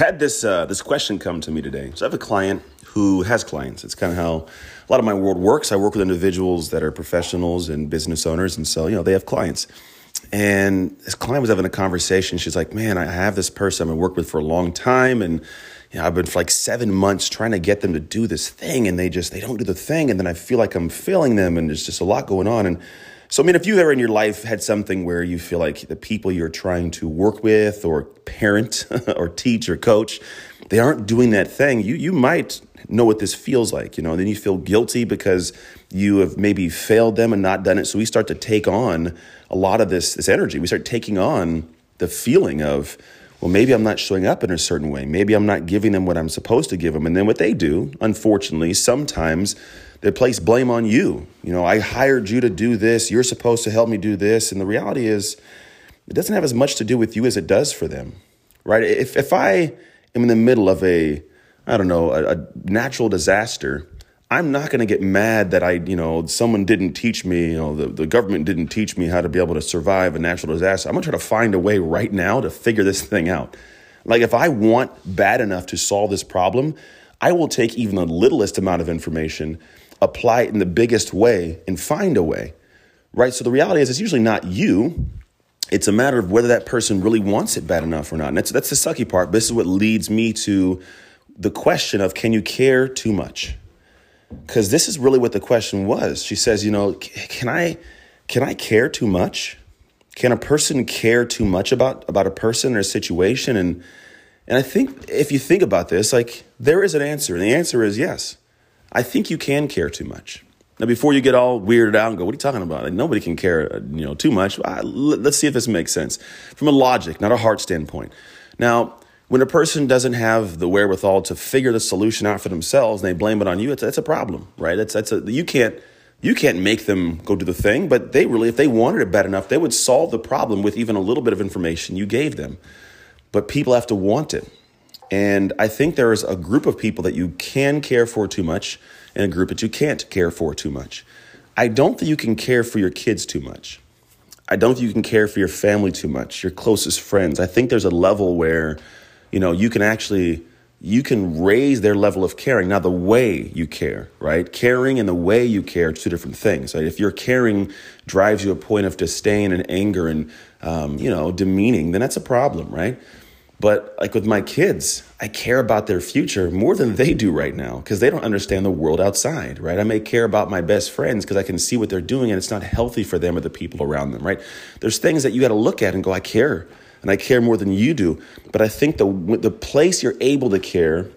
Had this uh, this question come to me today. So I have a client who has clients. It's kind of how a lot of my world works. I work with individuals that are professionals and business owners, and so you know they have clients. And this client was having a conversation. She's like, "Man, I have this person I've working with for a long time, and you know, I've been for like seven months trying to get them to do this thing, and they just they don't do the thing, and then I feel like I'm failing them, and there's just a lot going on." And so, I mean, if you ever in your life had something where you feel like the people you're trying to work with, or parent, or teach, or coach, they aren't doing that thing, you you might know what this feels like, you know, and then you feel guilty because you have maybe failed them and not done it. So we start to take on a lot of this, this energy. We start taking on the feeling of, well, maybe I'm not showing up in a certain way. Maybe I'm not giving them what I'm supposed to give them. And then what they do, unfortunately, sometimes they place blame on you. You know, I hired you to do this. You're supposed to help me do this. And the reality is, it doesn't have as much to do with you as it does for them, right? If, if I am in the middle of a I don't know, a, a natural disaster, I'm not going to get mad that I, you know, someone didn't teach me, you know, the, the government didn't teach me how to be able to survive a natural disaster. I'm going to try to find a way right now to figure this thing out. Like, if I want bad enough to solve this problem, I will take even the littlest amount of information, apply it in the biggest way, and find a way, right? So the reality is, it's usually not you. It's a matter of whether that person really wants it bad enough or not. And that's, that's the sucky part. This is what leads me to the question of can you care too much? Because this is really what the question was. She says, you know, can I can I care too much? Can a person care too much about about a person or a situation? And and I think if you think about this, like there is an answer, and the answer is yes. I think you can care too much. Now, before you get all weirded out and go, "What are you talking about?" Like, nobody can care, you know, too much. Let's see if this makes sense from a logic, not a heart standpoint. Now, when a person doesn't have the wherewithal to figure the solution out for themselves and they blame it on you, it's, it's a problem, right? It's, that's a, you can't, you can't make them go do the thing, but they really, if they wanted it bad enough, they would solve the problem with even a little bit of information you gave them. But people have to want it. And I think there is a group of people that you can care for too much and a group that you can't care for too much. I don't think you can care for your kids too much. I don't think you can care for your family too much, your closest friends. I think there's a level where you know, you can actually you can raise their level of caring. Now, the way you care, right? Caring and the way you care are two different things. Right? If your caring drives you a point of disdain and anger and um, you know demeaning, then that's a problem, right? But like with my kids, I care about their future more than they do right now because they don't understand the world outside, right? I may care about my best friends because I can see what they're doing and it's not healthy for them or the people around them, right? There's things that you got to look at and go, I care and I care more than you do. But I think the the place you're able to care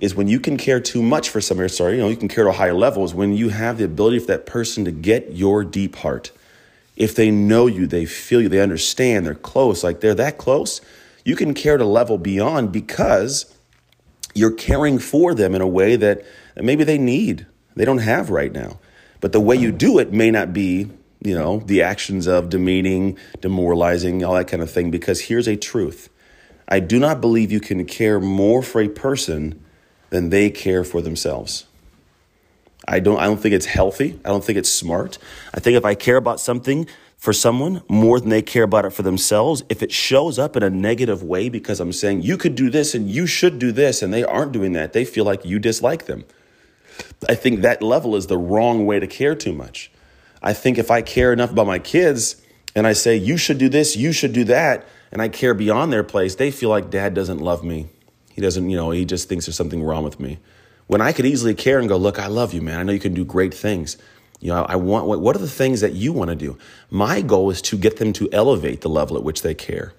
is when you can care too much for somebody. Sorry, you know, you can care to a higher level. Is when you have the ability for that person to get your deep heart. If they know you, they feel you, they understand, they're close, like they're that close, you can care to level beyond because you're caring for them in a way that maybe they need, they don't have right now. But the way you do it may not be you know, the actions of demeaning, demoralizing, all that kind of thing. Because here's a truth I do not believe you can care more for a person than they care for themselves. I don't, I don't think it's healthy. I don't think it's smart. I think if I care about something for someone more than they care about it for themselves, if it shows up in a negative way because I'm saying you could do this and you should do this and they aren't doing that, they feel like you dislike them. I think that level is the wrong way to care too much. I think if I care enough about my kids and I say, you should do this, you should do that, and I care beyond their place, they feel like dad doesn't love me. He doesn't, you know, he just thinks there's something wrong with me. When I could easily care and go, look, I love you, man. I know you can do great things. You know, I want, what are the things that you want to do? My goal is to get them to elevate the level at which they care,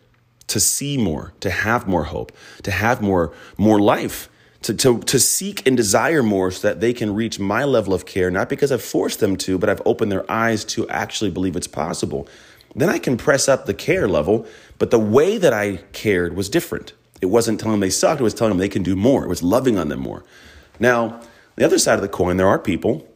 to see more, to have more hope, to have more, more life to, to, to seek and desire more so that they can reach my level of care, not because I've forced them to, but I've opened their eyes to actually believe it's possible. Then I can press up the care level, but the way that I cared was different. It wasn't telling them they sucked, it was telling them they can do more. It was loving on them more. Now, the other side of the coin, there are people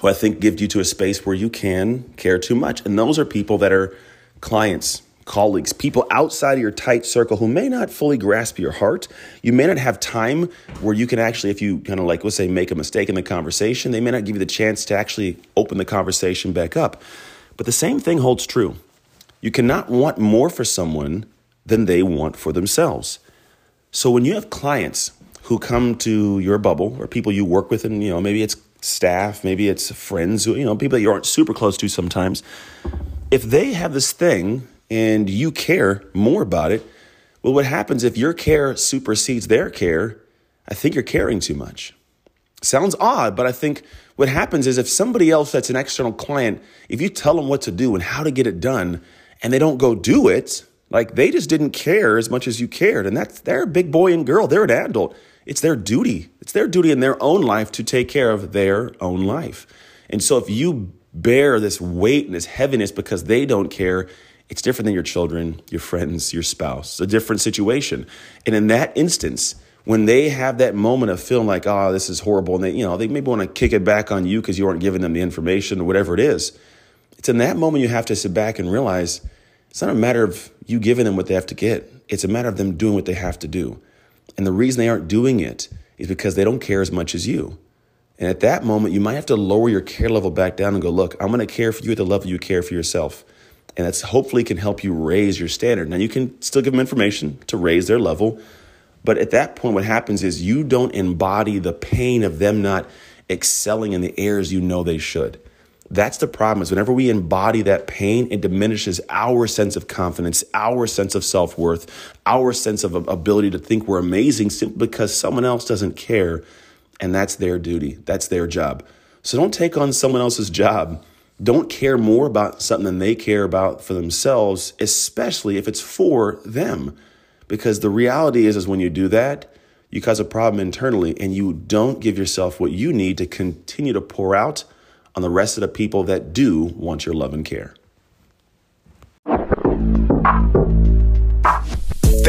who I think give you to a space where you can care too much. And those are people that are clients, colleagues, people outside of your tight circle who may not fully grasp your heart. You may not have time where you can actually, if you kind of like, let's say, make a mistake in the conversation, they may not give you the chance to actually open the conversation back up. But the same thing holds true. You cannot want more for someone than they want for themselves. So when you have clients who come to your bubble or people you work with, and you know, maybe it's staff, maybe it's friends who, you know, people that you aren't super close to sometimes, if they have this thing and you care more about it, well, what happens if your care supersedes their care? I think you're caring too much. Sounds odd, but I think what happens is if somebody else that's an external client, if you tell them what to do and how to get it done, and they don't go do it, like they just didn't care as much as you cared. And that's they're a big boy and girl, they're an adult. It's their duty. It's their duty in their own life to take care of their own life. And so if you bear this weight and this heaviness because they don't care, it's different than your children, your friends, your spouse. It's a different situation. And in that instance, when they have that moment of feeling like, oh, this is horrible, and they, you know, they maybe want to kick it back on you because you aren't giving them the information or whatever it is. It's in that moment you have to sit back and realize it's not a matter of you giving them what they have to get. It's a matter of them doing what they have to do. And the reason they aren't doing it is because they don't care as much as you. And at that moment, you might have to lower your care level back down and go, look, I'm going to care for you at the level you care for yourself. And that's hopefully can help you raise your standard. Now, you can still give them information to raise their level. But at that point, what happens is you don't embody the pain of them not excelling in the areas you know they should. That's the problem is whenever we embody that pain, it diminishes our sense of confidence, our sense of self worth, our sense of ability to think we're amazing simply because someone else doesn't care. And that's their duty, that's their job. So don't take on someone else's job. Don't care more about something than they care about for themselves, especially if it's for them. Because the reality is, is when you do that, you cause a problem internally and you don't give yourself what you need to continue to pour out on the rest of the people that do want your love and care.